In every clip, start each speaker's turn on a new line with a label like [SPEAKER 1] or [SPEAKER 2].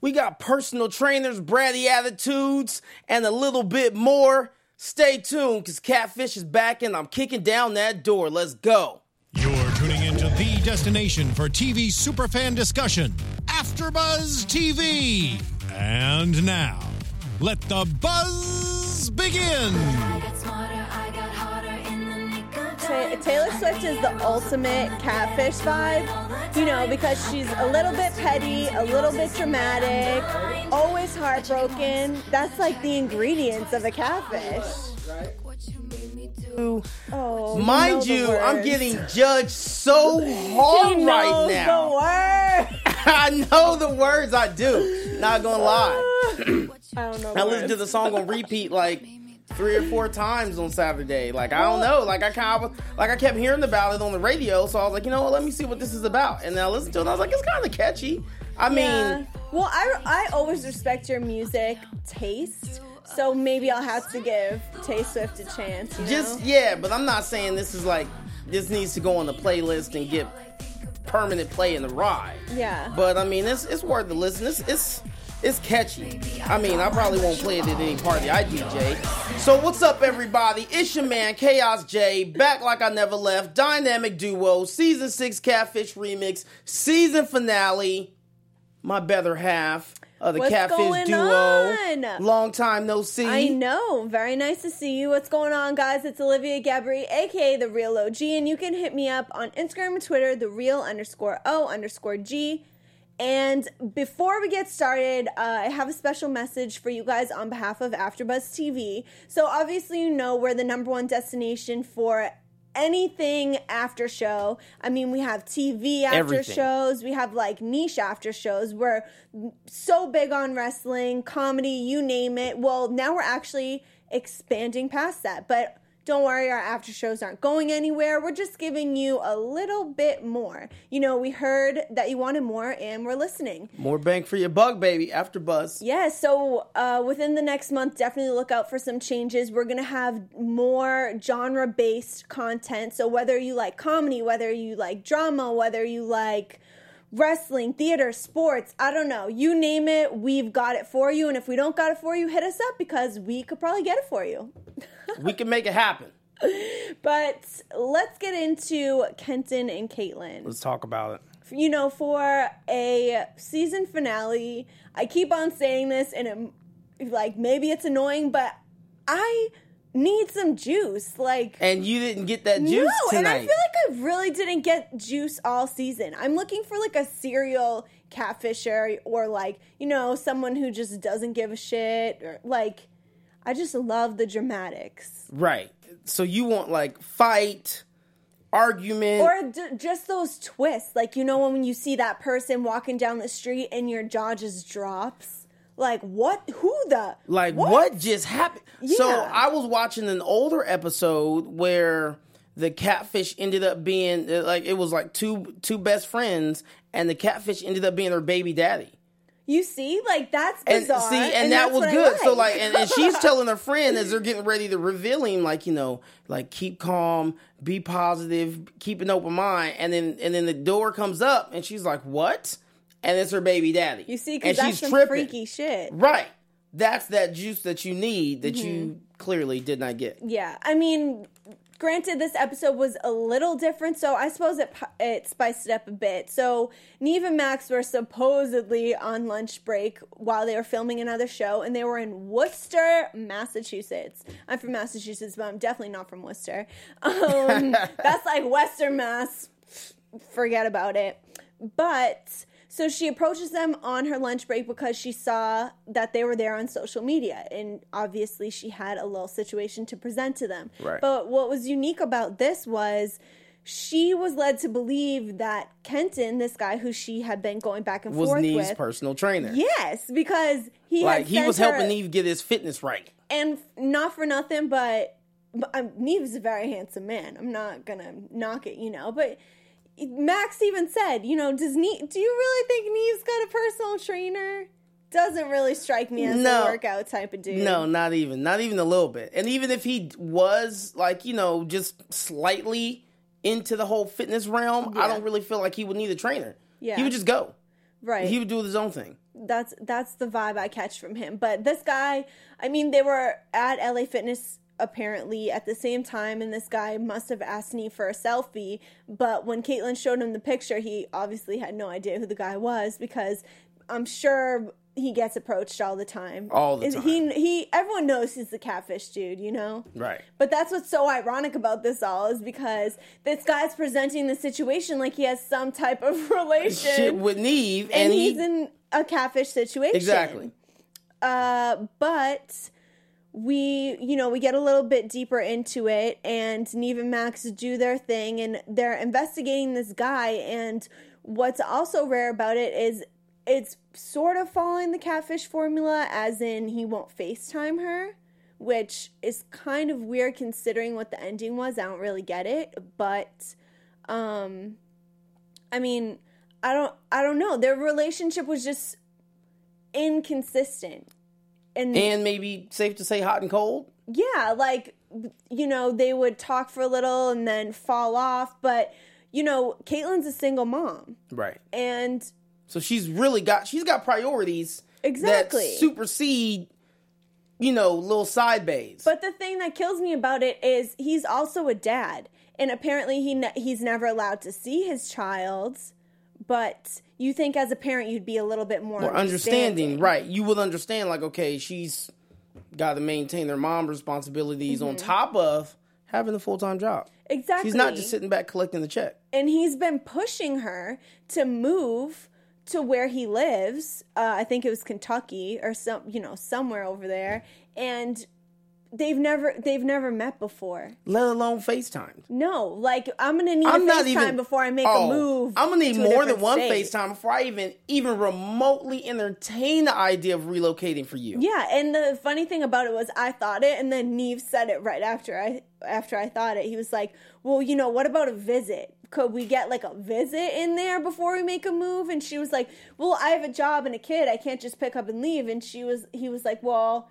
[SPEAKER 1] We got personal trainers, bratty attitudes, and a little bit more. Stay tuned because Catfish is back and I'm kicking down that door. Let's go.
[SPEAKER 2] You're tuning into the destination for TV superfan discussion, AfterBuzz TV. And now, let the buzz begin.
[SPEAKER 3] Ta- Taylor Swift is the ultimate catfish vibe, you know, because she's a little bit petty, a little bit dramatic, always heartbroken. That's like the ingredients of a catfish. Oh,
[SPEAKER 1] Mind
[SPEAKER 3] the
[SPEAKER 1] you, I'm getting judged so hard
[SPEAKER 3] She
[SPEAKER 1] right now.
[SPEAKER 3] The word.
[SPEAKER 1] I know the words I do. Not gonna lie.
[SPEAKER 3] I don't know.
[SPEAKER 1] I
[SPEAKER 3] the
[SPEAKER 1] listened to the song on repeat like three or four times on Saturday. Like I don't know. Like I kind of like I kept hearing about it on the radio, so I was like, you know what? Let me see what this is about. And then I listened to it. and I was like, it's kind of catchy. I mean,
[SPEAKER 3] Well, I, I always respect your music taste, so maybe I'll have to give Tay Swift a chance. You know?
[SPEAKER 1] just yeah. But I'm not saying this is like this needs to go on the playlist and get permanent play in the ride.
[SPEAKER 3] yeah.
[SPEAKER 1] But I mean, it's it's worth the listen. It's it's it's catchy. I mean, I probably won't play it at any party I DJ. So what's up, everybody? It's your man Chaos J, back like I never left. Dynamic duo, season six Catfish remix, season finale. My better half of the
[SPEAKER 3] What's
[SPEAKER 1] Catfish duo.
[SPEAKER 3] on?
[SPEAKER 1] Long time no see.
[SPEAKER 3] I know. Very nice to see you. What's going on, guys? It's Olivia Gabri, aka the Real OG, and you can hit me up on Instagram and Twitter, the Real underscore O underscore G. And before we get started, uh, I have a special message for you guys on behalf of AfterBuzz TV. So obviously, you know we're the number one destination for anything after show. I mean, we have TV after
[SPEAKER 1] Everything.
[SPEAKER 3] shows, we have like niche after shows. We're so big on wrestling, comedy, you name it. Well, now we're actually expanding past that, but don't worry, our after shows aren't going anywhere. We're just giving you a little bit more. You know, we heard that you wanted more and we're listening.
[SPEAKER 1] More bang for your buck, baby. After Buzz.
[SPEAKER 3] Yeah, so uh, within the next month, definitely look out for some changes. We're gonna have more genre based content. So whether you like comedy, whether you like drama, whether you like wrestling, theater, sports, I don't know, you name it, we've got it for you. And if we don't got it for you, hit us up because we could probably get it for you.
[SPEAKER 1] We can make it happen.
[SPEAKER 3] But let's get into Kenton and Caitlin.
[SPEAKER 1] Let's talk about it.
[SPEAKER 3] you know, for a season finale, I keep on saying this, and it, like maybe it's annoying, but I need some juice. Like,
[SPEAKER 1] And you didn't get that juice
[SPEAKER 3] no, and I feel like I really didn't get juice all season. I'm looking for like a serial catfisher or like you know someone who just doesn't give a shit or like. I just love the dramatics.
[SPEAKER 1] Right. So you want like fight, argument,
[SPEAKER 3] Or d- just those twists. Like, you know, when you see that person walking down the street and your jaw just drops. Like, what? Who the?
[SPEAKER 1] like what? just happened? So I was watching an older episode where the catfish ended up being uh, like it was like two two best friends, and the catfish ended up being her baby daddy.
[SPEAKER 3] You see? Like, that's
[SPEAKER 1] And
[SPEAKER 3] bizarre.
[SPEAKER 1] see, and, that was good. So
[SPEAKER 3] like.
[SPEAKER 1] like, and, and she's telling her friend as they're getting ready to reveal him, like you know, like keep calm, be positive, keep an open mind. And then and then the door comes up, and she's like, "What?" And it's her baby daddy.
[SPEAKER 3] you see,
[SPEAKER 1] and
[SPEAKER 3] because that's
[SPEAKER 1] she's
[SPEAKER 3] some
[SPEAKER 1] tripping.
[SPEAKER 3] freaky shit.
[SPEAKER 1] Right. That's that juice that you need that you
[SPEAKER 3] Mm-hmm.
[SPEAKER 1] clearly did not get.
[SPEAKER 3] Yeah, I mean, granted, this episode was a little different, so I suppose it it spiced it up a bit. So Nev and Max were supposedly on lunch break while they were filming another show, and they were in Worcester, Massachusetts. I'm from Massachusetts, but I'm definitely not from Worcester. Um, that's like Western Mass. Forget about it. But so she approaches them on her lunch break because she saw that they were there on social media. And obviously, she had a little situation to present to them.
[SPEAKER 1] Right.
[SPEAKER 3] But what was unique about this was she was led to believe that Kenton, this guy who she had been going back and forth with,
[SPEAKER 1] Was
[SPEAKER 3] forth
[SPEAKER 1] Nev's
[SPEAKER 3] with,
[SPEAKER 1] personal trainer.
[SPEAKER 3] yes, because he
[SPEAKER 1] Like he was
[SPEAKER 3] her-
[SPEAKER 1] helping Nev get his fitness right.
[SPEAKER 3] and not for nothing, but, but um, Nev's a very handsome man. I'm not gonna knock it, you know. But Max even said, you know, does Nev? Do you really think Nev's got a personal trainer? Doesn't really strike me as
[SPEAKER 1] No.
[SPEAKER 3] a workout type of dude.
[SPEAKER 1] No, not even, not even a little bit. And even if he was like, you know, just slightly into the whole fitness realm, I don't really feel like he would need a trainer.
[SPEAKER 3] Yeah.
[SPEAKER 1] He would just go.
[SPEAKER 3] right?
[SPEAKER 1] He would do his own thing.
[SPEAKER 3] That's that's the vibe I catch from him. But this guy, I mean, they were at LA Fitness apparently at the same time, and this guy must have asked me for a selfie. But when Caitlyn showed him the picture, he obviously had no idea who the guy was because I'm sure he gets approached all the time.
[SPEAKER 1] All the time.
[SPEAKER 3] He he everyone knows he's the catfish dude, you know?
[SPEAKER 1] Right.
[SPEAKER 3] But that's what's so ironic about this all is because this guy's presenting the situation like he has some type of relation.
[SPEAKER 1] Shit with Nev,
[SPEAKER 3] and,
[SPEAKER 1] and, he
[SPEAKER 3] he's in a catfish situation.
[SPEAKER 1] exactly.
[SPEAKER 3] Uh, but we, you know, we get a little bit deeper into it, and Nev and Max do their thing, and they're investigating this guy. And what's also rare about it is it's sort of following the catfish formula, as in he won't FaceTime her, which is kind of weird considering what the ending was. I don't really get it, but um, I mean, I don't, I don't know. Their relationship was just inconsistent. And,
[SPEAKER 1] And maybe safe to say hot and cold.
[SPEAKER 3] yeah, like you know, they would talk for a little and then fall off, but you know, Caitlin's a single mom
[SPEAKER 1] Right.
[SPEAKER 3] and
[SPEAKER 1] So she's really got she's got priorities
[SPEAKER 3] Exactly.
[SPEAKER 1] that supersede, you know, little side bays.
[SPEAKER 3] but the thing that kills me about it is he's also a dad and apparently he ne- he's never allowed to see his child, but you think as a parent you'd be a little bit more,
[SPEAKER 1] Or understanding, right? You would understand, like, okay, she's got to maintain their mom responsibilities on top of having a full time job.
[SPEAKER 3] Exactly.
[SPEAKER 1] She's not just sitting back collecting the check.
[SPEAKER 3] and he's been pushing her to move to where he lives. Uh, I think it was Kentucky or some, you know, somewhere over there. And they've never they've never met before.
[SPEAKER 1] Let alone FaceTime.
[SPEAKER 3] No, like I'm gonna need
[SPEAKER 1] I'm
[SPEAKER 3] a FaceTime
[SPEAKER 1] even
[SPEAKER 3] before I make
[SPEAKER 1] Oh,
[SPEAKER 3] a move.
[SPEAKER 1] I'm gonna need
[SPEAKER 3] to
[SPEAKER 1] more than one
[SPEAKER 3] state.
[SPEAKER 1] FaceTime before I even even remotely entertain the idea of relocating for you.
[SPEAKER 3] Yeah, and the funny thing about it was I thought it, and then Nev said it right after I after I thought it. He was like, "Well, you know, what about a visit? Could we get like a visit in there before we make a move?" And she was like, "Well, I have a job and a kid. I can't just pick up and leave." And she was he was like, "Well."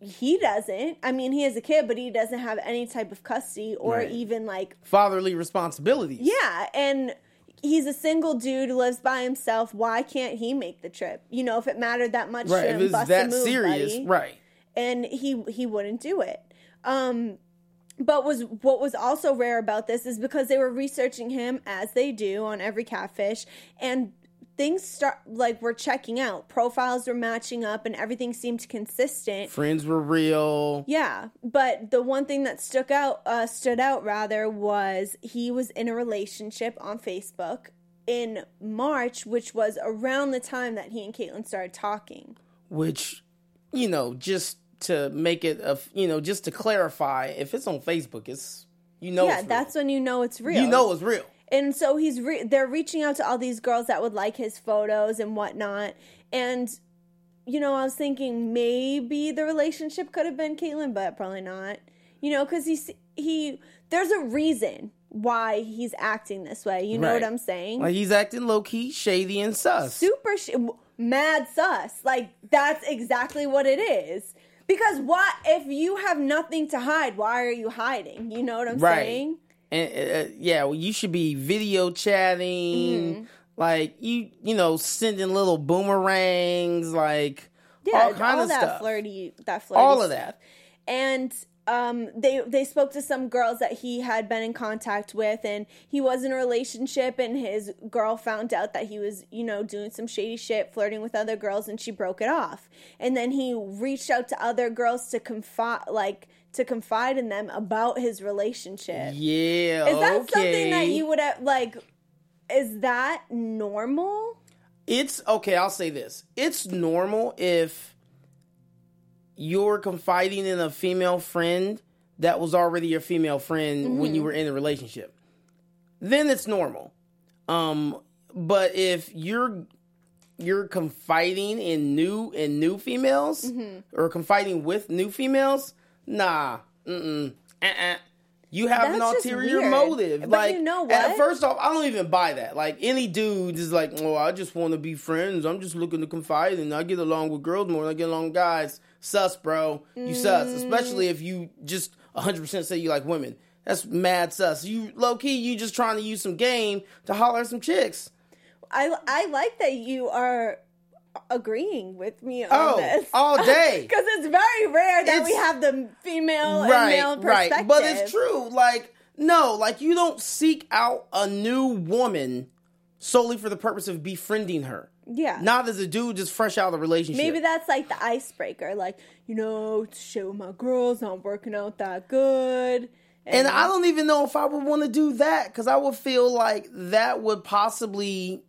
[SPEAKER 3] He doesn't. I mean, he has a kid, but he doesn't have any type of custody or
[SPEAKER 1] Right.
[SPEAKER 3] even like
[SPEAKER 1] Fatherly responsibilities.
[SPEAKER 3] yeah, and he's a single dude lives by himself. Why can't he make the trip? You know, if it mattered that much
[SPEAKER 1] Right.
[SPEAKER 3] to
[SPEAKER 1] If
[SPEAKER 3] him,
[SPEAKER 1] it's
[SPEAKER 3] bust
[SPEAKER 1] that
[SPEAKER 3] move,
[SPEAKER 1] serious,
[SPEAKER 3] buddy.
[SPEAKER 1] right.
[SPEAKER 3] And he he wouldn't do it. Um, but was what was also rare about this is because they were researching him as they do on every catfish, and things start like were checking out. Profiles were matching up, and everything seemed consistent.
[SPEAKER 1] Friends were real.
[SPEAKER 3] Yeah, but the one thing that stuck out, uh, stood out rather, was he was in a relationship on Facebook in March, which was around the time that he and Caitlyn started talking.
[SPEAKER 1] which you know just to make it a you know just to clarify if it's on facebook it's you know
[SPEAKER 3] yeah, that's when you know it's real.
[SPEAKER 1] you know it's real
[SPEAKER 3] and so he's re- they're reaching out to all these girls that would like his photos and whatnot, and you know, I was thinking maybe the relationship could have been Caitlyn, but probably not. You know, because he's he there's a reason why he's acting this way. You know
[SPEAKER 1] Right.
[SPEAKER 3] what I'm saying?
[SPEAKER 1] like he's acting low-key shady and sus
[SPEAKER 3] super sh- mad sus. Like that's exactly what it is. Because what if you have nothing to hide? Why are you hiding? You know what I'm
[SPEAKER 1] Right.
[SPEAKER 3] saying?
[SPEAKER 1] And uh, yeah well, you should be video chatting
[SPEAKER 3] Mm-hmm.
[SPEAKER 1] like you you know sending little boomerangs like
[SPEAKER 3] Yeah,
[SPEAKER 1] all kind of
[SPEAKER 3] that
[SPEAKER 1] stuff
[SPEAKER 3] flirty, that flirty,
[SPEAKER 1] All of
[SPEAKER 3] stuff.
[SPEAKER 1] that.
[SPEAKER 3] And um, they they spoke to some girls that he had been in contact with, and he was in a relationship, and his girl found out that he was, you know, doing some shady shit, flirting with other girls, and she broke it off. And then he reached out to other girls to confide, like to confide in them about his relationship.
[SPEAKER 1] yeah
[SPEAKER 3] Is that
[SPEAKER 1] okay.
[SPEAKER 3] something that you would have like? Is that normal?
[SPEAKER 1] it's okay i'll say this it's normal if you're confiding in a female friend that was already your female friend when you were in a relationship then it's normal um but if you're you're confiding in new in new females or confiding with new females nah mm-mm. Uh-uh. you have an
[SPEAKER 3] That's just
[SPEAKER 1] ulterior motive.
[SPEAKER 3] But
[SPEAKER 1] like
[SPEAKER 3] you know
[SPEAKER 1] at-
[SPEAKER 3] what?
[SPEAKER 1] first off i don't even buy that. Like any dude is like oh i just want to be friends. I'm just looking to confide and i get along with girls more than i get along with guys. Sus bro. You sus
[SPEAKER 3] Mm.
[SPEAKER 1] especially if you just 100% say you like women. That's mad sus. You low-key you just trying to use some game to holler at some chicks.
[SPEAKER 3] I I like that you are agreeing with me on
[SPEAKER 1] Oh,
[SPEAKER 3] this.
[SPEAKER 1] all day.
[SPEAKER 3] Because it's very rare that we have the female and male perspective.
[SPEAKER 1] right. But it's true. Like, no, like you don't seek out a new woman solely for the purpose of befriending her.
[SPEAKER 3] Yeah.
[SPEAKER 1] Not as a dude just fresh out of the relationship.
[SPEAKER 3] Maybe that's like the icebreaker. Like, you know, show my girls not working out that good.
[SPEAKER 1] and I don't even know if I would want to do that because I would feel like that would possibly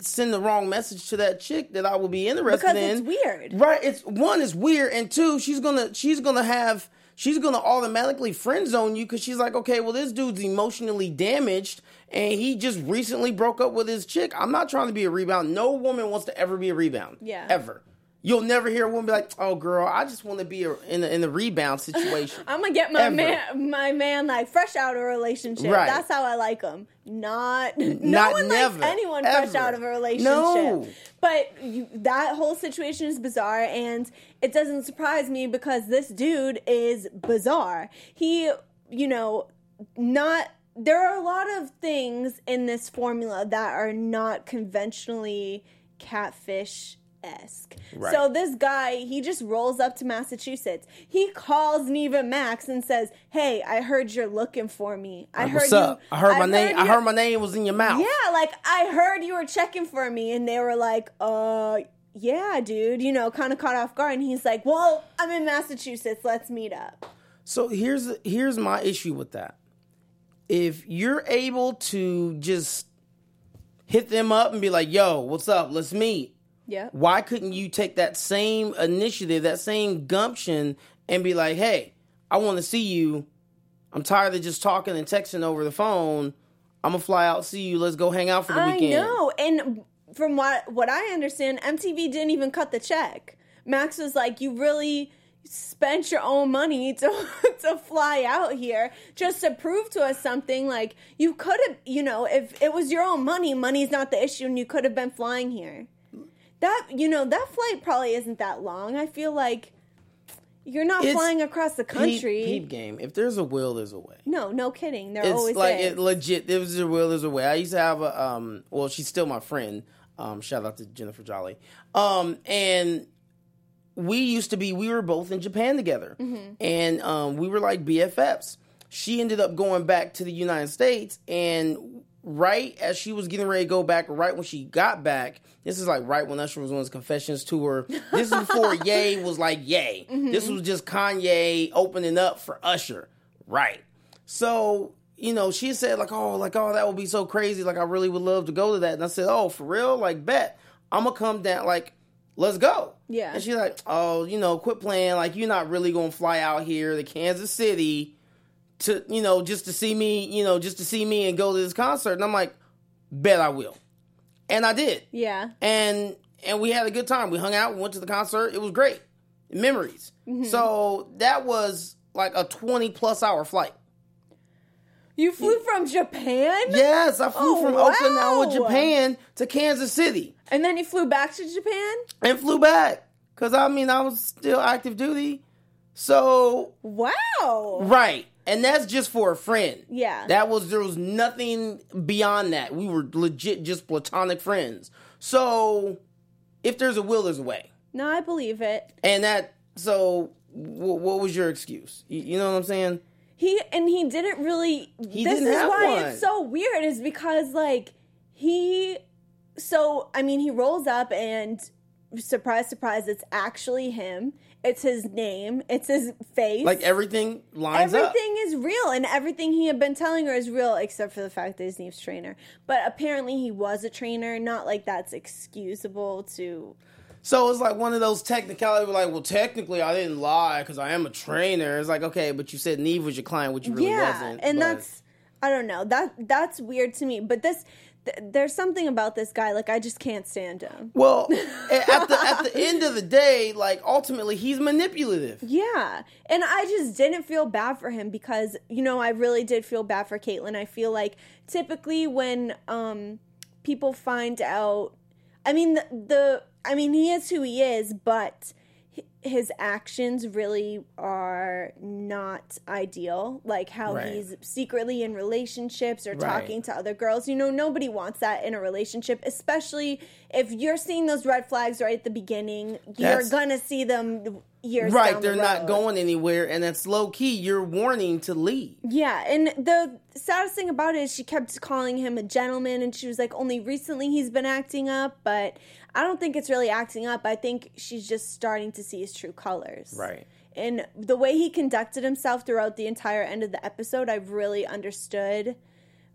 [SPEAKER 1] send the wrong message to that chick that I would be interested
[SPEAKER 3] because
[SPEAKER 1] in.
[SPEAKER 3] it's weird.
[SPEAKER 1] Right. It's one is weird, and two, she's gonna she's gonna have she's gonna automatically friend zone you because she's like, okay, well, this dude's emotionally damaged, and he just recently broke up with his chick. I'm not trying to be a rebound. No woman wants to ever be a rebound.
[SPEAKER 3] Yeah.
[SPEAKER 1] Ever. You'll never hear a woman be like, "Oh, girl, I just want to be a, in a, in a rebound situation."
[SPEAKER 3] I'm gonna get my
[SPEAKER 1] Ever.
[SPEAKER 3] man, my man, like fresh out of a relationship.
[SPEAKER 1] Right.
[SPEAKER 3] That's how I like him. Not, no
[SPEAKER 1] Not
[SPEAKER 3] one
[SPEAKER 1] never,
[SPEAKER 3] likes anyone fresh out of a relationship.
[SPEAKER 1] No.
[SPEAKER 3] But you, that whole situation is bizarre, and it doesn't surprise me because this dude is bizarre. He, you know, not. There are a lot of things in this formula that are not conventionally catfish esque.
[SPEAKER 1] Right.
[SPEAKER 3] So this guy, he just rolls up to Massachusetts. He calls Neva Max and says, "Hey, I heard you're looking for me. I
[SPEAKER 1] Like,
[SPEAKER 3] heard you.
[SPEAKER 1] up? I heard my name. I heard my name was in your mouth.
[SPEAKER 3] Yeah, like I heard you were checking for me, and they were like, "Uh." Yeah, dude, you know, kind of caught off guard, and he's like, "Well, I'm in Massachusetts. Let's meet up."
[SPEAKER 1] So here's here's my issue with that. If you're able to just hit them up and be like, "Yo, what's up? Let's meet."
[SPEAKER 3] Yep.
[SPEAKER 1] Why couldn't you take that same initiative, that same gumption, and be like, "Hey, I want to see you. I'm tired of just talking and texting over the phone. I'm gonna fly out, see you. Let's go hang out for the
[SPEAKER 3] I
[SPEAKER 1] weekend."
[SPEAKER 3] know, and from what what I understand, MTV didn't even cut the check. Max was like, "You really spent your own money to to fly out here just to prove to us something. Like you could have, you know, if it was your own money, money's not the issue, and you could have been flying here. That you know, that flight probably isn't that long. I feel like you're not
[SPEAKER 1] It's-
[SPEAKER 3] flying across the country.
[SPEAKER 1] peep game. If there's a will, there's a way.
[SPEAKER 3] No, no kidding. There
[SPEAKER 1] it's
[SPEAKER 3] always
[SPEAKER 1] like
[SPEAKER 3] is.
[SPEAKER 1] it legit. There was a will, there's a way. I used to have a um. Well, she's still my friend. Um, shout out to Jennifer Jolly. Um, and we used to be. We were both in Japan together,
[SPEAKER 3] Mm-hmm.
[SPEAKER 1] and um, we were like BFFs. She ended up going back to the United States, and right as she was getting ready to go back, right when she got back, this is like right when Usher was on his Confessions tour. This is before Ye was like Ye. Mm-hmm. This was just Kanye opening up for Usher, right? So, you know, she said like, "Oh, like oh, that would be so crazy. Like I really would love to go to that." And I said, "Oh, for real? Like bet. I'm to come down like let's go."
[SPEAKER 3] Yeah.
[SPEAKER 1] And she's like, "Oh, you know, quit playing. Like you're not really to fly out here to Kansas City to, you know, just to see me, you know, just to see me and go to this concert." And I'm like, "Bet I will." And I did.
[SPEAKER 3] yeah.
[SPEAKER 1] And and we had a good time. We hung out, we went to the concert. It was great. Memories.
[SPEAKER 3] Mm-hmm.
[SPEAKER 1] So, that was like a 20 plus hour flight.
[SPEAKER 3] You flew from Japan?
[SPEAKER 1] Yes, I flew
[SPEAKER 3] Oh,
[SPEAKER 1] from
[SPEAKER 3] wow.
[SPEAKER 1] Okinawa, Japan to Kansas City
[SPEAKER 3] And then you flew back to Japan?
[SPEAKER 1] and flew back. Cause I mean I was still active duty. So
[SPEAKER 3] Wow.
[SPEAKER 1] right. And that's just for a friend.
[SPEAKER 3] Yeah.
[SPEAKER 1] That was there was nothing beyond that. We were legit just platonic friends. So if there's a will, there's a way.
[SPEAKER 3] No, I believe it.
[SPEAKER 1] And that so w- what was your excuse? You, you know what I'm saying?
[SPEAKER 3] He and he didn't really
[SPEAKER 1] He
[SPEAKER 3] this
[SPEAKER 1] didn't
[SPEAKER 3] is why
[SPEAKER 1] one.
[SPEAKER 3] it's so weird is because like he so I mean he rolls up and surprise surprise it's actually him. It's his name, it's his face.
[SPEAKER 1] Like everything lines up.
[SPEAKER 3] Everything is real, and everything he had been telling her is real, except for the fact that he's Nev's trainer. But apparently, he was a trainer. Not like that's excusable to.
[SPEAKER 1] So it's like one of those technicalities. Like, well, technically, I didn't lie because I am a trainer. It's like, okay, but you said Nev was your client, which you really
[SPEAKER 3] yeah,
[SPEAKER 1] wasn't.
[SPEAKER 3] and
[SPEAKER 1] but-
[SPEAKER 3] that's I don't know that that's weird to me. But this, th- there's something about this guy. Like I just can't stand him.
[SPEAKER 1] well, at the at the end of the day, like ultimately, he's manipulative.
[SPEAKER 3] Yeah. And I just didn't feel bad for him because, you know, I really did feel bad for Caitlyn. I feel like typically when um people find out I mean the, the I mean he is who he is, but his actions really are not ideal. Like how
[SPEAKER 1] Right.
[SPEAKER 3] he's secretly in relationships or
[SPEAKER 1] Right.
[SPEAKER 3] talking to other girls. You know, nobody wants that in a relationship, especially if you're seeing those red flags right at the beginning. You're gonna see them years
[SPEAKER 1] right, they're
[SPEAKER 3] the
[SPEAKER 1] not going anywhere, and that's low key. You're warning to leave.
[SPEAKER 3] Yeah, and the saddest thing about it is she kept calling him a gentleman, and she was like, only recently he's been acting up, but I don't think it's really acting up. I think she's just starting to see his true colors.
[SPEAKER 1] Right.
[SPEAKER 3] And the way he conducted himself throughout the entire end of the episode, I've really understood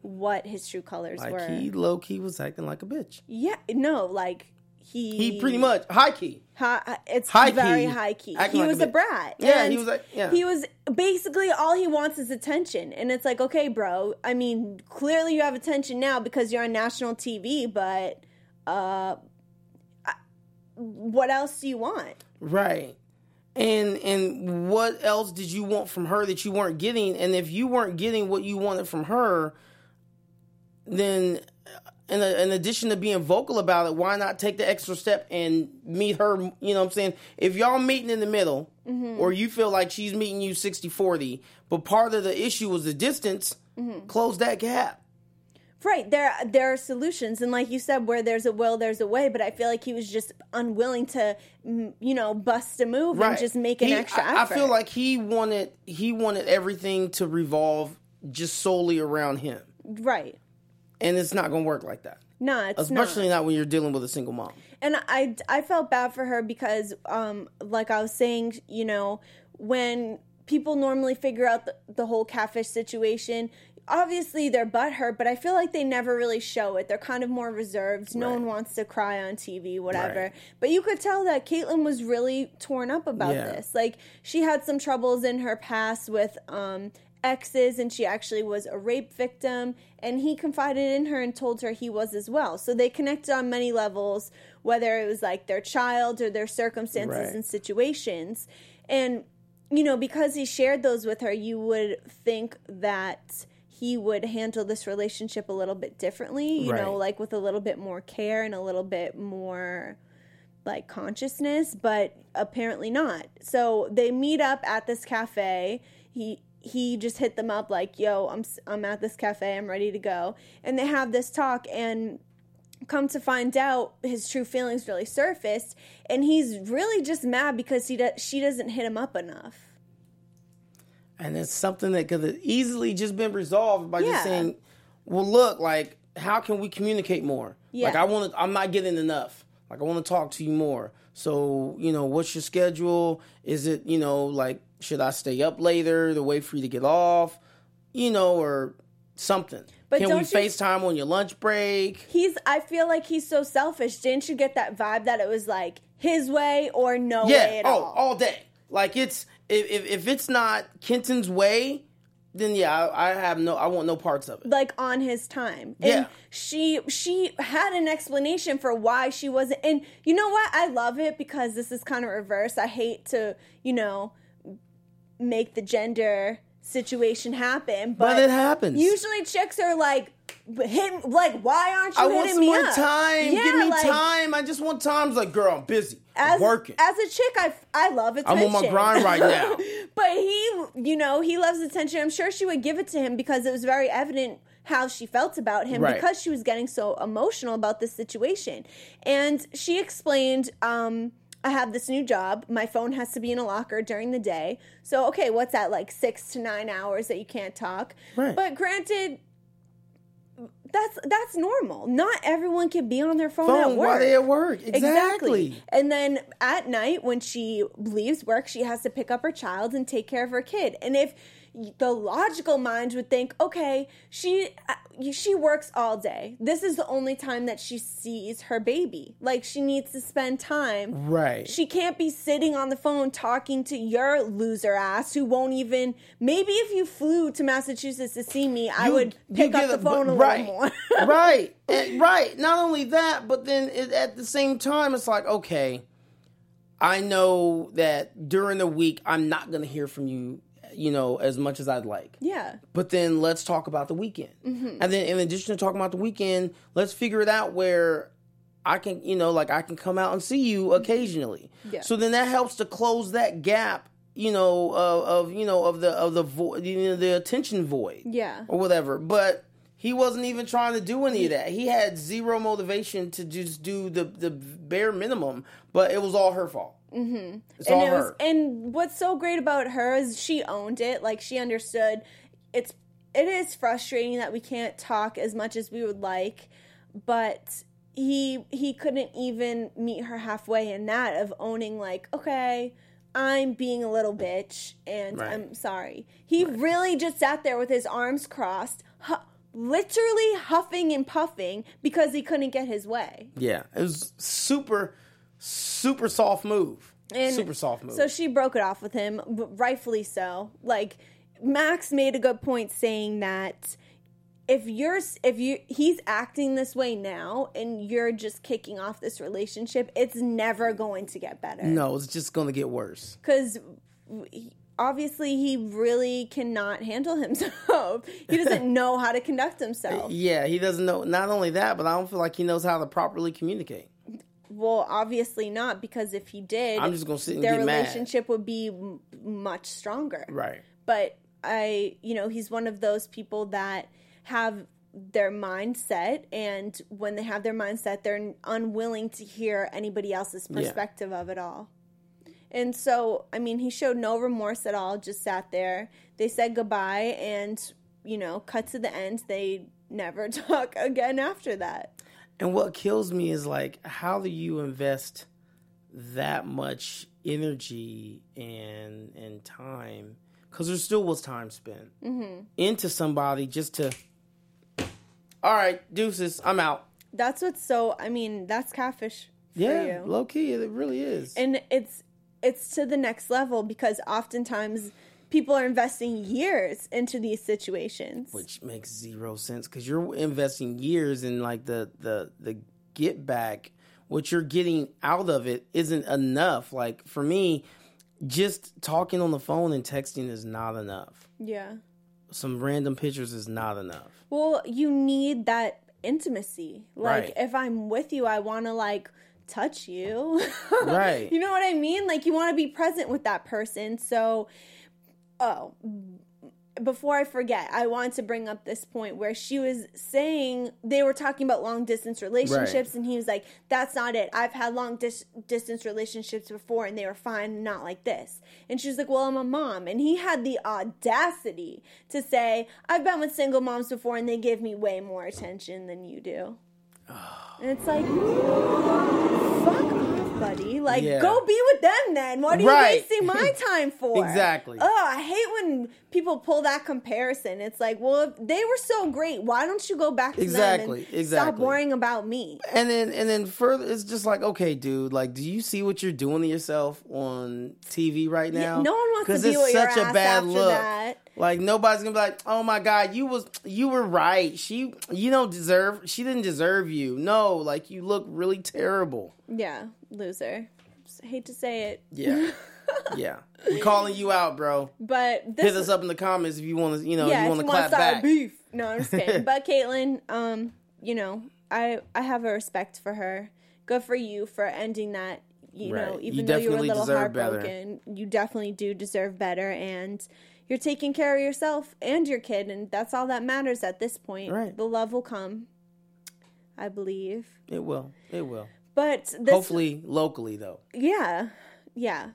[SPEAKER 3] what his true colors
[SPEAKER 1] Like
[SPEAKER 3] were.
[SPEAKER 1] he low key was acting like a bitch.
[SPEAKER 3] yeah, no, like he
[SPEAKER 1] He pretty much high key.
[SPEAKER 3] Hi, it's
[SPEAKER 1] High
[SPEAKER 3] very
[SPEAKER 1] key.
[SPEAKER 3] high key. He
[SPEAKER 1] like
[SPEAKER 3] was a
[SPEAKER 1] bitch.
[SPEAKER 3] brat.
[SPEAKER 1] Yeah,
[SPEAKER 3] and
[SPEAKER 1] he was like- yeah.
[SPEAKER 3] He was basically all he wants is attention, and it's like, okay, bro. I mean, clearly you have attention now because you're on national TV, but uh, what else do you want?
[SPEAKER 1] Right. And and what else did you want from her that you weren't getting? And if you weren't getting what you wanted from her, then in, in addition to being vocal about it, why not take the extra step and meet her? You know what I'm saying? If y'all meeting in the middle, mm-hmm. or you feel like she's meeting you 60 40, but part of the issue was the distance, mm-hmm. close that gap.
[SPEAKER 3] Right there, there are solutions, and like you said, where there's a will, there's a way. But I feel like he was just unwilling to, you know, bust a move and just make an
[SPEAKER 1] He-
[SPEAKER 3] extra
[SPEAKER 1] I,
[SPEAKER 3] effort.
[SPEAKER 1] I feel like he wanted he wanted everything to revolve just solely around him.
[SPEAKER 3] right.
[SPEAKER 1] and it's not going to work like that.
[SPEAKER 3] No, it's
[SPEAKER 1] Especially
[SPEAKER 3] not.
[SPEAKER 1] not. when you're dealing with a single mom.
[SPEAKER 3] and I I felt bad for her because um like I was saying, you know, when people normally figure out the, the whole catfish situation, obviously they're butthurt, but I feel like they never really show it. They're kind of more reserved. No
[SPEAKER 1] Right.
[SPEAKER 3] one wants to cry on TV, whatever.
[SPEAKER 1] Right.
[SPEAKER 3] But you could tell that Caitlyn was really torn up about
[SPEAKER 1] Yeah.
[SPEAKER 3] this. Like she had some troubles in her past with um exes and she actually was a rape victim and he confided in her and told her he was as well. So they connected on many levels whether it was like their child or their circumstances
[SPEAKER 1] Right.
[SPEAKER 3] and situations. And you know, because he shared those with her, you would think that he would handle this relationship a little bit differently, you know, like with a little bit more care and a little bit more like consciousness, but apparently not. So they meet up at this cafe. He he just hit them up like, "Yo, I'm I'm at this cafe. I'm ready to go." And they have this talk and come to find out his true feelings really surfaced and he's really just mad because he do- she doesn't hit him up enough.
[SPEAKER 1] And it's something that could have easily just been resolved by
[SPEAKER 3] Yeah.
[SPEAKER 1] just saying, well, look, like, how can we communicate more?
[SPEAKER 3] Yeah.
[SPEAKER 1] Like, I want to, I'm not getting enough. Like, I want to talk to you more. So, you know, what's your schedule? Is it, you know, like, should I stay up later to wait for you to get off? You know, or something.
[SPEAKER 3] But
[SPEAKER 1] can we
[SPEAKER 3] you-
[SPEAKER 1] FaceTime on your lunch break?
[SPEAKER 3] He's I feel like he's so selfish. Didn't you get that vibe that it was like his way or no
[SPEAKER 1] Yeah.
[SPEAKER 3] way at
[SPEAKER 1] oh,
[SPEAKER 3] all?
[SPEAKER 1] all day. Like it's if, if if it's not Kenton's way, then yeah, I, I have no. I want no parts of it.
[SPEAKER 3] like on his time. And
[SPEAKER 1] Yeah.
[SPEAKER 3] she she had an explanation for why she wasn't and you know what? I love it because this is kind of reverse. I hate to, you know, make the gender situation happen, but,
[SPEAKER 1] But it happens.
[SPEAKER 3] Usually chicks are like hit like why aren't you
[SPEAKER 1] I
[SPEAKER 3] hitting
[SPEAKER 1] want some
[SPEAKER 3] me
[SPEAKER 1] more
[SPEAKER 3] up?
[SPEAKER 1] time.
[SPEAKER 3] Yeah,
[SPEAKER 1] Give me
[SPEAKER 3] like,
[SPEAKER 1] time. I just want time. It's like, girl, I'm busy. I'm
[SPEAKER 3] As,
[SPEAKER 1] working.
[SPEAKER 3] as a chick, I, I love attention.
[SPEAKER 1] I'm on my grind right now.
[SPEAKER 3] but he, you know, he loves attention. I'm sure she would give it to him because it was very evident how she felt about him
[SPEAKER 1] Right.
[SPEAKER 3] because she was getting so emotional about this situation. And she explained, um, I have this new job. My phone has to be in a locker during the day. So, okay, what's that, like six to nine hours that you can't talk?
[SPEAKER 1] Right.
[SPEAKER 3] But granted, that's that's normal. Not everyone can be on their phone,
[SPEAKER 1] Phone
[SPEAKER 3] at work.
[SPEAKER 1] while they at work. Exactly.
[SPEAKER 3] And then at night, when she leaves work, she has to pick up her child and take care of her kid. And if the logical mind would think, okay, she uh, she works all day. This is the only time that she sees her baby. Like she needs to spend time.
[SPEAKER 1] Right.
[SPEAKER 3] She can't be sitting on the phone talking to your loser ass who won't even. Maybe if you flew to Massachusetts to see me, I would pick up the
[SPEAKER 1] a-
[SPEAKER 3] phone a
[SPEAKER 1] right,
[SPEAKER 3] little more.
[SPEAKER 1] right. And- right. Not only that, but then it, at the same time, it's like, okay, I know that during the week I'm not going to hear from you, you know, as much as I'd like.
[SPEAKER 3] yeah.
[SPEAKER 1] But then let's talk about the weekend.
[SPEAKER 3] Mm-hmm.
[SPEAKER 1] And then in addition to talking about the weekend, let's figure it out where I can, you know, like I can come out and see you occasionally.
[SPEAKER 3] Yeah.
[SPEAKER 1] So then that helps to close that gap, you know, of, of you know of the of the void, you know, the attention void,
[SPEAKER 3] Yeah.
[SPEAKER 1] or whatever. But he wasn't even trying to do any of that. He had zero motivation to just do the the bare minimum. But it was all her fault. Mm-hmm. It's
[SPEAKER 3] and
[SPEAKER 1] all
[SPEAKER 3] it was, and what's so great about her is she owned it. Like she understood. It's it is frustrating that we can't talk as much as we would like, but he he couldn't even meet her halfway in that of owning like okay. I'm being a little bitch and
[SPEAKER 1] Right.
[SPEAKER 3] I'm sorry. He really just sat there with his arms crossed, hu- literally huffing and puffing because he couldn't get his way.
[SPEAKER 1] yeah, it was super, super soft move.
[SPEAKER 3] And
[SPEAKER 1] super soft move.
[SPEAKER 3] So she broke it off with him, rightfully so. Like Max made a good point saying that if you're if you he's acting this way now and you're just kicking off this relationship, it's never going to get better.
[SPEAKER 1] no, it's just gonna get worse.
[SPEAKER 3] Cuz obviously he really cannot handle himself. he doesn't know how to conduct himself.
[SPEAKER 1] Yeah, he doesn't know. Not only that, but I don't feel like he knows how to properly communicate.
[SPEAKER 3] Well, obviously not because if he did,
[SPEAKER 1] I'm just gonna sit and
[SPEAKER 3] their
[SPEAKER 1] get mad.
[SPEAKER 3] relationship would be m- much stronger.
[SPEAKER 1] Right.
[SPEAKER 3] but I, you know, he's one of those people that have their mindset, and when they have their mindset, they're unwilling to hear anybody else's
[SPEAKER 1] Yeah.
[SPEAKER 3] perspective of it all. And so, I mean, he showed no remorse at all, just sat there. They said goodbye, and, you know, cut to the end. They never talk again after that.
[SPEAKER 1] And what kills me is like, how do you invest that much energy and and time? Because there still was time spent
[SPEAKER 3] Mm-hmm.
[SPEAKER 1] into somebody just to. All right, deuces, I'm out.
[SPEAKER 3] That's what's so, I mean, that's catfish for
[SPEAKER 1] Yeah,
[SPEAKER 3] you.
[SPEAKER 1] low key, it really is.
[SPEAKER 3] and it's it's to the next level because oftentimes people are investing years into these situations.
[SPEAKER 1] Which makes zero sense because you're investing years in like the the the get back what you're getting out of it isn't enough. Like for me just talking on the phone and texting is not enough.
[SPEAKER 3] Yeah.
[SPEAKER 1] Some random pictures is not enough.
[SPEAKER 3] Well you need that intimacy. Like
[SPEAKER 1] Right.
[SPEAKER 3] if i'm with you i want to like touch you.
[SPEAKER 1] Right.
[SPEAKER 3] you know what i mean? Like you want to be present with that person. So oh before I forget, I want to bring up this point where she was saying they were talking about long distance relationships, and he was like, "That's not it. I've had long dis- distance relationships before, and they were fine, not like this." And she was like, "Well, I'm a mom," and he had the audacity to say, "I've been with single moms before, and they give me way more attention than you do." And it's like, fuck Like,
[SPEAKER 1] Yeah.
[SPEAKER 3] go be with them then. What are you
[SPEAKER 1] Right.
[SPEAKER 3] wasting my time for?
[SPEAKER 1] Exactly.
[SPEAKER 3] Oh, I hate when people pull that comparison. It's like, well, if they were so great, why don't you go back to
[SPEAKER 1] Exactly,
[SPEAKER 3] them and
[SPEAKER 1] exactly.
[SPEAKER 3] stop worrying about me?
[SPEAKER 1] and then and then further it's just like okay dude like do you see what you're doing to yourself on tv right now
[SPEAKER 3] no one wants to be
[SPEAKER 1] it's
[SPEAKER 3] with your
[SPEAKER 1] such a bad look
[SPEAKER 3] that.
[SPEAKER 1] like nobody's gonna be like oh my god you was you were right she you don't deserve she didn't deserve you no like you look really terrible
[SPEAKER 3] Yeah, loser. I hate to say it,
[SPEAKER 1] yeah yeah i'm calling you out bro
[SPEAKER 3] but this
[SPEAKER 1] hit us up in the comments if you want to you know
[SPEAKER 3] yeah,
[SPEAKER 1] you want to clap back
[SPEAKER 3] beef. No, I'm just kidding. but Caitlyn, um, you know, I I have a respect for her. Good for you for ending that. You know,
[SPEAKER 1] Right. You
[SPEAKER 3] even though you were a little
[SPEAKER 1] deserve better.
[SPEAKER 3] heartbroken, you definitely do deserve better, and you're taking care of yourself and your kid, and that's all that matters at this point.
[SPEAKER 1] Right.
[SPEAKER 3] The love will come, I believe.
[SPEAKER 1] it will it will
[SPEAKER 3] But this,
[SPEAKER 1] hopefully locally though
[SPEAKER 3] yeah, yeah,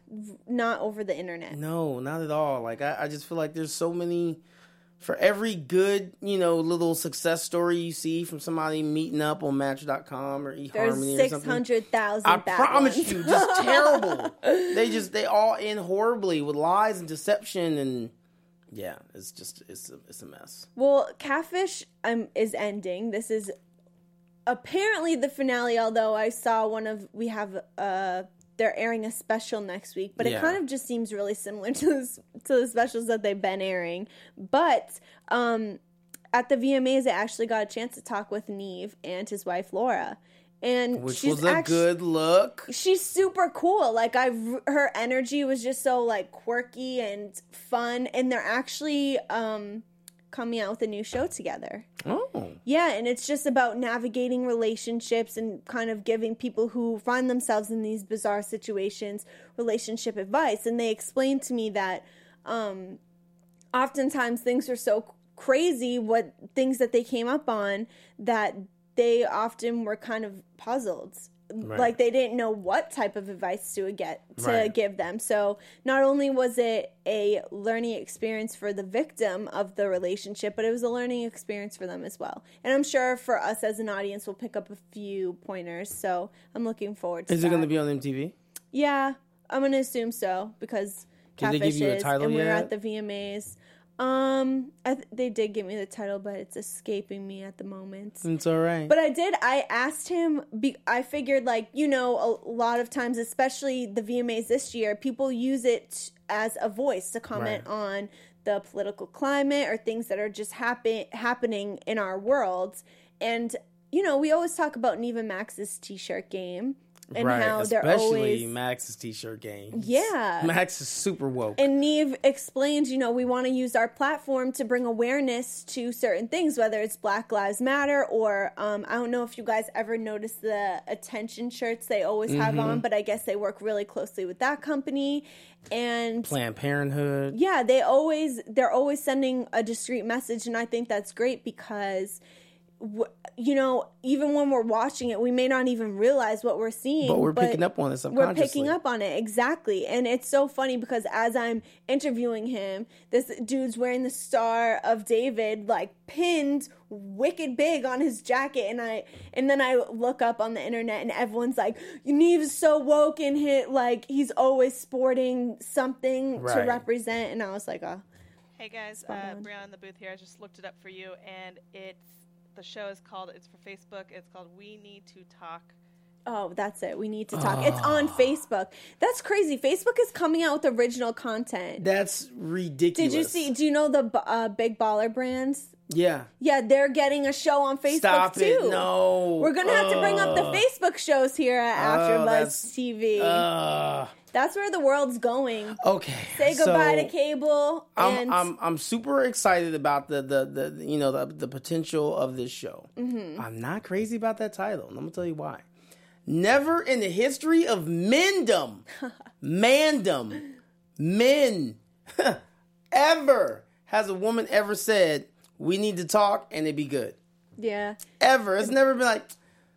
[SPEAKER 3] not over the internet.
[SPEAKER 1] No, not at all. Like I, I just feel like there's so many for every good, you know, little success story you see from somebody meeting up on match.com or eHarmony
[SPEAKER 3] There's
[SPEAKER 1] or
[SPEAKER 3] six
[SPEAKER 1] something.
[SPEAKER 3] hundred thousand.
[SPEAKER 1] I promise you, just terrible. They just they all end horribly with lies and deception and yeah, it's just it's a, it's a mess.
[SPEAKER 3] Well, Catfish um, is ending. This is apparently the finale. Although I saw one of we have uh they're airing a special next week, but it kind of just seems really similar to this, to the specials that they've been airing. But um at the VMAs, I actually got a chance to talk with Nev and his wife Laura, and
[SPEAKER 1] Which
[SPEAKER 3] she's
[SPEAKER 1] was a
[SPEAKER 3] actu-
[SPEAKER 1] good look.
[SPEAKER 3] she's super cool. Like I, her energy was just so like quirky and fun, and they're actually um coming out with a new show together.
[SPEAKER 1] Oh,
[SPEAKER 3] Yeah, and it's just about navigating relationships and kind of giving people who find themselves in these bizarre situations relationship advice. And they explained to me that um, oftentimes things are so crazy, what things that they came up on, that they often were kind of puzzled. Like they didn't know what type of advice to get to
[SPEAKER 1] Right.
[SPEAKER 3] give them. So not only was it a learning experience for the victim of the relationship, but it was a learning experience for them as well. And I'm sure for us as an audience, we'll pick up a few pointers. So I'm looking forward to
[SPEAKER 1] is
[SPEAKER 3] that.
[SPEAKER 1] it going to be on MTV?
[SPEAKER 3] Yeah, I'm gonna assume so because
[SPEAKER 1] Did they give
[SPEAKER 3] Catfish
[SPEAKER 1] you a
[SPEAKER 3] is,
[SPEAKER 1] title
[SPEAKER 3] and we were at the VMAs. Um, I th- they did give me the title, but it's escaping me at the moment.
[SPEAKER 1] It's all right.
[SPEAKER 3] But I did. I asked him. Be, I figured, like you know, a lot of times, especially the VMAs this year, people use it as a voice to comment
[SPEAKER 1] Right.
[SPEAKER 3] on the political climate or things that are just happen happening in our world. And you know, we always talk about Neva Max's t-shirt game and
[SPEAKER 1] right,
[SPEAKER 3] how they're
[SPEAKER 1] especially
[SPEAKER 3] always
[SPEAKER 1] Max's t-shirt game.
[SPEAKER 3] Yeah.
[SPEAKER 1] Max is super woke.
[SPEAKER 3] and Nev explained, you know, we want to use our platform to bring awareness to certain things, whether it's Black Lives Matter or um, I don't know if you guys ever noticed the attention shirts they always have
[SPEAKER 1] Mm-hmm.
[SPEAKER 3] on, but I guess they work really closely with that company. And
[SPEAKER 1] Planned Parenthood.
[SPEAKER 3] yeah, they always they're always sending a discreet message, and I think that's great because. w- You know, even when we're watching it, we may not even realize what we're seeing.
[SPEAKER 1] But we're picking up on it
[SPEAKER 3] We're picking up on it exactly, and it's so funny because as I'm interviewing him, this dude's wearing the Star of David like pinned wicked big on his jacket, and I and then I look up on the internet, and everyone's like, "Nev's so woke and hit like he's always sporting something to represent," and I was like, "Oh,
[SPEAKER 4] Hey guys, uh, Brianna in the booth here. I just looked it up for you, and it's the show is called. It's for Facebook. It's called We Need to Talk.
[SPEAKER 3] oh, that's it. We need to talk." It's on Facebook. That's crazy. Facebook is coming out with original content.
[SPEAKER 1] That's ridiculous.
[SPEAKER 3] Did you see? Do you know the uh, Big Baller brands?
[SPEAKER 1] Yeah.
[SPEAKER 3] Yeah, they're getting a show on Facebook
[SPEAKER 1] Stop
[SPEAKER 3] too.
[SPEAKER 1] it. No.
[SPEAKER 3] We're gonna have to bring up the Facebook shows here at
[SPEAKER 1] Oh,
[SPEAKER 3] AfterBuzz
[SPEAKER 1] that's-
[SPEAKER 3] TV.
[SPEAKER 1] Ugh.
[SPEAKER 3] That's where the world's going.
[SPEAKER 1] okay.
[SPEAKER 3] Say goodbye
[SPEAKER 1] so
[SPEAKER 3] to cable. And
[SPEAKER 1] I'm, I'm I'm super excited about the the, the you know the the potential of this show.
[SPEAKER 3] Mm-hmm.
[SPEAKER 1] I'm not crazy about that title. And I'm gonna tell you why. Never in the history of mendom, mandom, men, ever has a woman ever said we need to talk and it be good.
[SPEAKER 3] yeah,
[SPEAKER 1] Ever. It's never been like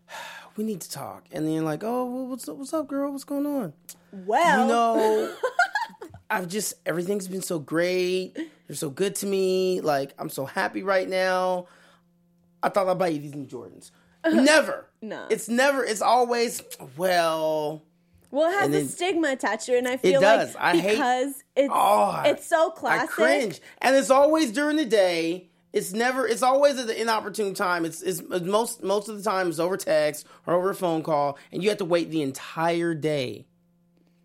[SPEAKER 1] we need to talk and then like oh what's up, what's up girl what's going on
[SPEAKER 3] well,
[SPEAKER 1] you know, I've just everything's been so great. You're so good to me. Like I'm so happy right now. I thought I'd buy you these new Jordans. Uh-huh. Never.
[SPEAKER 3] No.
[SPEAKER 1] It's never. It's always well.
[SPEAKER 3] well, it has
[SPEAKER 1] and
[SPEAKER 3] a
[SPEAKER 1] then-
[SPEAKER 3] stigma attached to it, and I feel
[SPEAKER 1] does.
[SPEAKER 3] like
[SPEAKER 1] I hate-
[SPEAKER 3] because it's
[SPEAKER 1] Oh,
[SPEAKER 3] it's so classic.
[SPEAKER 1] I cringe, and it's always during the day. It's never. It's always at the inopportune time. It's, it's it's most most of the time it's over text or over a phone call, and you have to wait the entire day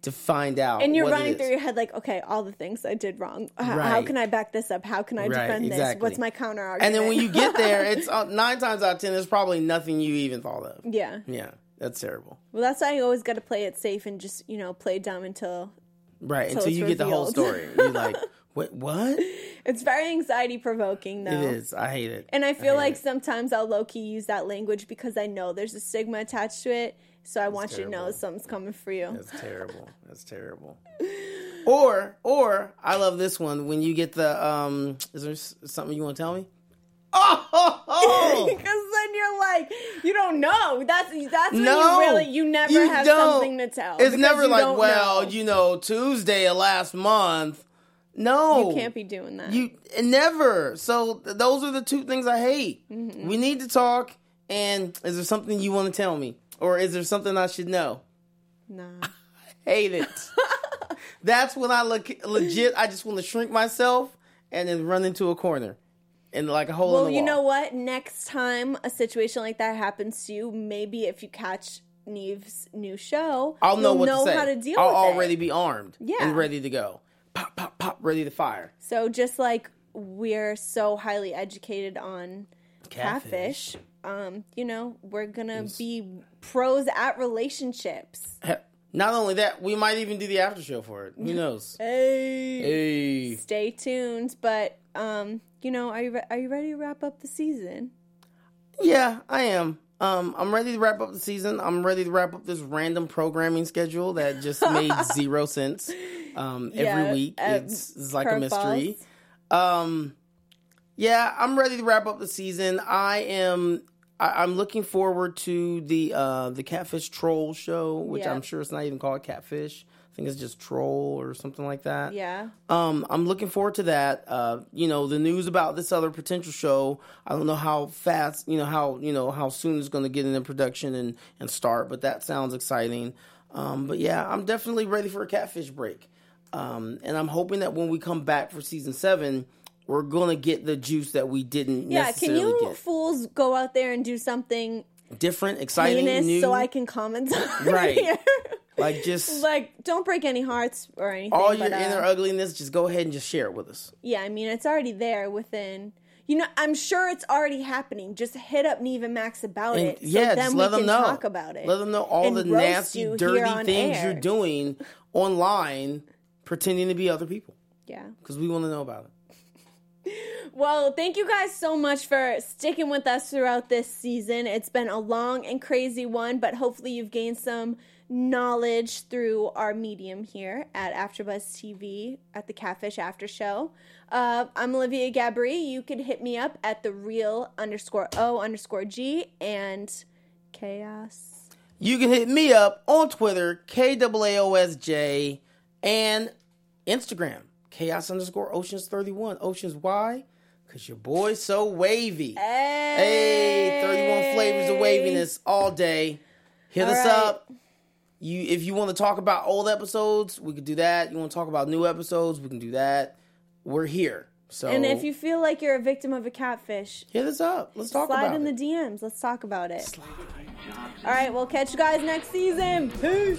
[SPEAKER 1] to find out.
[SPEAKER 3] And you're running through your head like, okay, all the things I did wrong. How
[SPEAKER 1] Right.
[SPEAKER 3] can I back this up? How can I
[SPEAKER 1] Right,
[SPEAKER 3] defend this? What's my counter argument?
[SPEAKER 1] And then when you get there, it's uh, nine times out of ten, there's probably nothing you even thought of.
[SPEAKER 3] yeah,
[SPEAKER 1] Yeah, that's terrible.
[SPEAKER 3] well, that's why you always got to play it safe and just you know play dumb until
[SPEAKER 1] Right until
[SPEAKER 3] it's
[SPEAKER 1] you get the whole story. You're like, wait, what?
[SPEAKER 3] It's very anxiety provoking though.
[SPEAKER 1] is. I hate it.
[SPEAKER 3] And I feel
[SPEAKER 1] hate
[SPEAKER 3] like
[SPEAKER 1] it.
[SPEAKER 3] sometimes I'll low key use that language because I know there's a stigma attached to it. So I want you to know something's coming for you.
[SPEAKER 1] That's terrible. That's terrible. Or, or I love this one when you get the. um Is there something you want to tell me? Oh,
[SPEAKER 3] Because then you're like, you don't know. That's that's when
[SPEAKER 1] no,
[SPEAKER 3] you really you never
[SPEAKER 1] you
[SPEAKER 3] have
[SPEAKER 1] don't.
[SPEAKER 3] something to tell.
[SPEAKER 1] It's never like, well,
[SPEAKER 3] know.
[SPEAKER 1] you know, Tuesday of last month. No,
[SPEAKER 3] you can't be doing that.
[SPEAKER 1] You never. So th- those are the two things I hate.
[SPEAKER 3] Mm-hmm.
[SPEAKER 1] We need to talk. And is there something you want to tell me, or is there something I should know?
[SPEAKER 3] nah.
[SPEAKER 1] Hate it. That's when I look legit. I just want to shrink myself and then run into a corner, and like a hole
[SPEAKER 3] Well, you know what? Next time a situation like that happens to you, maybe if you catch Nev's new show,
[SPEAKER 1] I'll know
[SPEAKER 3] you'll
[SPEAKER 1] what
[SPEAKER 3] know
[SPEAKER 1] to say.
[SPEAKER 3] how to deal
[SPEAKER 1] I'll already
[SPEAKER 3] it.
[SPEAKER 1] be armed
[SPEAKER 3] Yeah.
[SPEAKER 1] and ready to go. Pop, pop, pop, ready to fire.
[SPEAKER 3] So just like we're so highly educated on catfish, um, you know, we're gonna be pros at relationships.
[SPEAKER 1] Not only that, we might even do the after show for it. Who knows?
[SPEAKER 3] Hey.
[SPEAKER 1] hey.
[SPEAKER 3] Stay tuned. But um, you know, are you re- are you ready to wrap up the season?
[SPEAKER 1] Yeah, I am. Um, I'm ready to wrap up the season. I'm ready to wrap up this random programming schedule that just made zero sense. Um, every
[SPEAKER 3] Yeah,
[SPEAKER 1] week,
[SPEAKER 3] uh,
[SPEAKER 1] it's, it's like a mystery. Um, yeah, I'm ready to wrap up the season. I am. I, I'm looking forward to the uh, the Catfish Troll show, which
[SPEAKER 3] Yeah.
[SPEAKER 1] I'm sure it's not even called Catfish. I think it's just Troll or something like that.
[SPEAKER 3] Yeah.
[SPEAKER 1] Um, I'm looking forward to that. Uh, you know, the news about this other potential show. I don't know how fast, you know, how you know how soon it's going to get into production and and start, but that sounds exciting. Um, but yeah, I'm definitely ready for a catfish break. Um, and I'm hoping that when we come back for season seven, we're gonna get the juice that we didn't
[SPEAKER 3] Yeah. Can you
[SPEAKER 1] get.
[SPEAKER 3] fools go out there and do something
[SPEAKER 1] Different, exciting, new,
[SPEAKER 3] so I can comment on
[SPEAKER 1] Right.
[SPEAKER 3] here?
[SPEAKER 1] like just
[SPEAKER 3] like, don't break any hearts or anything.
[SPEAKER 1] all
[SPEAKER 3] but,
[SPEAKER 1] your
[SPEAKER 3] uh,
[SPEAKER 1] inner ugliness. Just go ahead and just share it with us.
[SPEAKER 3] Yeah, I mean, it's already there within. You know, I'm sure it's already happening. Just hit up Nev and Max about
[SPEAKER 1] And
[SPEAKER 3] it. So
[SPEAKER 1] yeah,
[SPEAKER 3] then
[SPEAKER 1] just
[SPEAKER 3] we
[SPEAKER 1] let them
[SPEAKER 3] can
[SPEAKER 1] know.
[SPEAKER 3] talk about it.
[SPEAKER 1] Let them know all the nasty, dirty things
[SPEAKER 3] air.
[SPEAKER 1] you're doing online, pretending to be other people.
[SPEAKER 3] Yeah.
[SPEAKER 1] Because we want to know about it.
[SPEAKER 3] Well, thank you guys so much for sticking with us throughout this season. It's been a long and crazy one, but hopefully you've gained some knowledge through our medium here at AfterBuzz TV at the Catfish After Show. Uh, I'm Olivia Gabri. You can hit me up at the real underscore O underscore G and chaos.
[SPEAKER 1] You can hit me up on Twitter, KAAOSJ, and Instagram, chaos underscore oceans 31. Oceans, why? Because your boy's so wavy. Hey, 31 flavors of waviness all day. Hit
[SPEAKER 3] All
[SPEAKER 1] us
[SPEAKER 3] right.
[SPEAKER 1] up. You if you want to talk about old episodes, we could do that. You want to talk about new episodes, we can do that. We're here. So
[SPEAKER 3] And if you feel like you're a victim of a catfish,
[SPEAKER 1] hit us up. Let's talk
[SPEAKER 3] slide
[SPEAKER 1] about
[SPEAKER 3] in the DMs. Let's talk about it. All right, we'll catch you guys next season. Peace.